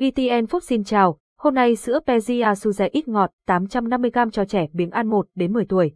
VTN Food xin chào, hôm nay sữa Pezia Suze ít ngọt 850g cho trẻ biếng ăn 1 đến 10 tuổi.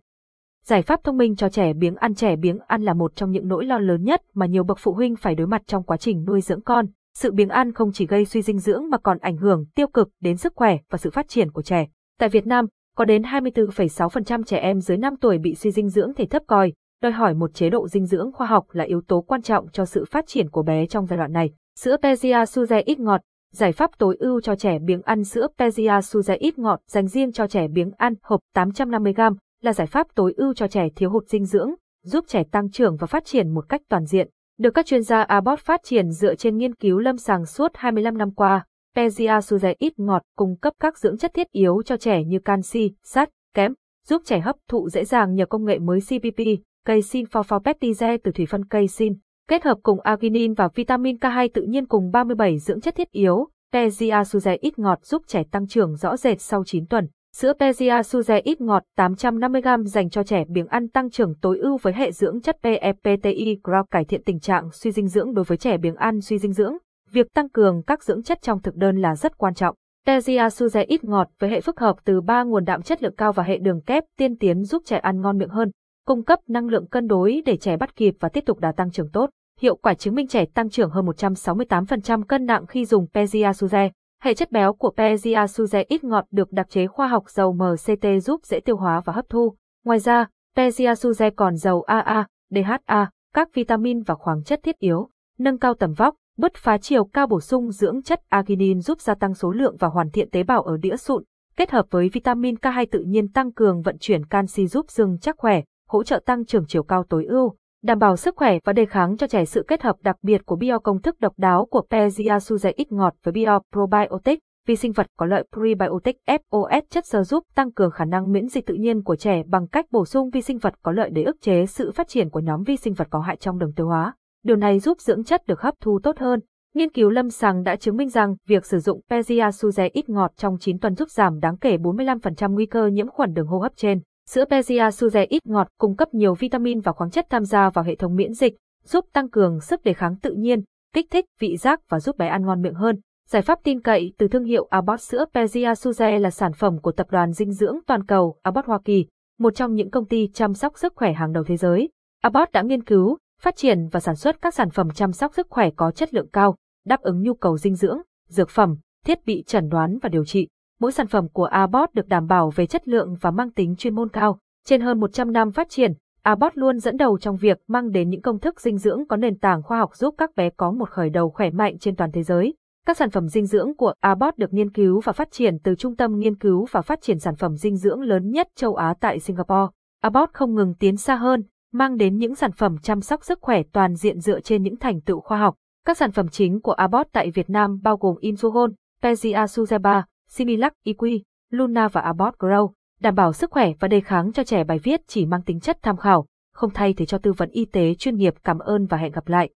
Giải pháp thông minh cho trẻ biếng ăn trẻ biếng ăn là một trong những nỗi lo lớn nhất mà nhiều bậc phụ huynh phải đối mặt trong quá trình nuôi dưỡng con. Sự biếng ăn không chỉ gây suy dinh dưỡng mà còn ảnh hưởng tiêu cực đến sức khỏe và sự phát triển của trẻ. Tại Việt Nam, có đến 24,6% trẻ em dưới 5 tuổi bị suy dinh dưỡng thể thấp còi, đòi hỏi một chế độ dinh dưỡng khoa học là yếu tố quan trọng cho sự phát triển của bé trong giai đoạn này. Sữa Pezia Suze ít ngọt Giải pháp tối ưu cho trẻ biếng ăn sữa Pezia Suze ít ngọt dành riêng cho trẻ biếng ăn hộp 850g là giải pháp tối ưu cho trẻ thiếu hụt dinh dưỡng, giúp trẻ tăng trưởng và phát triển một cách toàn diện. Được các chuyên gia Abbott phát triển dựa trên nghiên cứu lâm sàng suốt 25 năm qua, Pezia Suze ít ngọt cung cấp các dưỡng chất thiết yếu cho trẻ như canxi, sắt, kẽm, giúp trẻ hấp thụ dễ dàng nhờ công nghệ mới CPP, casein phosphopeptide từ thủy phân casein kết hợp cùng arginin và vitamin K2 tự nhiên cùng 37 dưỡng chất thiết yếu, Pezia Suze ít ngọt giúp trẻ tăng trưởng rõ rệt sau 9 tuần. Sữa Pezia Suze ít ngọt 850g dành cho trẻ biếng ăn tăng trưởng tối ưu với hệ dưỡng chất PEPTI Grow cải thiện tình trạng suy dinh dưỡng đối với trẻ biếng ăn suy dinh dưỡng. Việc tăng cường các dưỡng chất trong thực đơn là rất quan trọng. Pezia Suze ít ngọt với hệ phức hợp từ 3 nguồn đạm chất lượng cao và hệ đường kép tiên tiến giúp trẻ ăn ngon miệng hơn, cung cấp năng lượng cân đối để trẻ bắt kịp và tiếp tục đà tăng trưởng tốt. Hiệu quả chứng minh trẻ tăng trưởng hơn 168% cân nặng khi dùng Pezia Suze. Hệ chất béo của Pezia Suze ít ngọt được đặc chế khoa học dầu MCT giúp dễ tiêu hóa và hấp thu. Ngoài ra, Pezia Suze còn dầu AA, DHA, các vitamin và khoáng chất thiết yếu, nâng cao tầm vóc, bứt phá chiều cao bổ sung dưỡng chất arginin giúp gia tăng số lượng và hoàn thiện tế bào ở đĩa sụn, kết hợp với vitamin K2 tự nhiên tăng cường vận chuyển canxi giúp xương chắc khỏe, hỗ trợ tăng trưởng chiều cao tối ưu đảm bảo sức khỏe và đề kháng cho trẻ sự kết hợp đặc biệt của bio công thức độc đáo của Pezia Suze ít ngọt với bio probiotic, vi sinh vật có lợi prebiotic FOS chất xơ giúp tăng cường khả năng miễn dịch tự nhiên của trẻ bằng cách bổ sung vi sinh vật có lợi để ức chế sự phát triển của nhóm vi sinh vật có hại trong đường tiêu hóa. Điều này giúp dưỡng chất được hấp thu tốt hơn. Nghiên cứu lâm sàng đã chứng minh rằng việc sử dụng Pezia Suze ít ngọt trong 9 tuần giúp giảm đáng kể 45% nguy cơ nhiễm khuẩn đường hô hấp trên. Sữa Pezia Suze ít ngọt cung cấp nhiều vitamin và khoáng chất tham gia vào hệ thống miễn dịch, giúp tăng cường sức đề kháng tự nhiên, kích thích vị giác và giúp bé ăn ngon miệng hơn. Giải pháp tin cậy từ thương hiệu Abbott sữa Pezia Suze là sản phẩm của tập đoàn dinh dưỡng toàn cầu Abbott Hoa Kỳ, một trong những công ty chăm sóc sức khỏe hàng đầu thế giới. Abbott đã nghiên cứu, phát triển và sản xuất các sản phẩm chăm sóc sức khỏe có chất lượng cao, đáp ứng nhu cầu dinh dưỡng, dược phẩm, thiết bị chẩn đoán và điều trị mỗi sản phẩm của Abbott được đảm bảo về chất lượng và mang tính chuyên môn cao. Trên hơn 100 năm phát triển, Abbott luôn dẫn đầu trong việc mang đến những công thức dinh dưỡng có nền tảng khoa học giúp các bé có một khởi đầu khỏe mạnh trên toàn thế giới. Các sản phẩm dinh dưỡng của Abbott được nghiên cứu và phát triển từ Trung tâm Nghiên cứu và Phát triển Sản phẩm Dinh dưỡng lớn nhất châu Á tại Singapore. Abbott không ngừng tiến xa hơn, mang đến những sản phẩm chăm sóc sức khỏe toàn diện dựa trên những thành tựu khoa học. Các sản phẩm chính của Abbott tại Việt Nam bao gồm Insugon, Pezia Suzeba, Similac EQ, Luna và Abbott Grow, đảm bảo sức khỏe và đề kháng cho trẻ bài viết chỉ mang tính chất tham khảo, không thay thế cho tư vấn y tế chuyên nghiệp. Cảm ơn và hẹn gặp lại.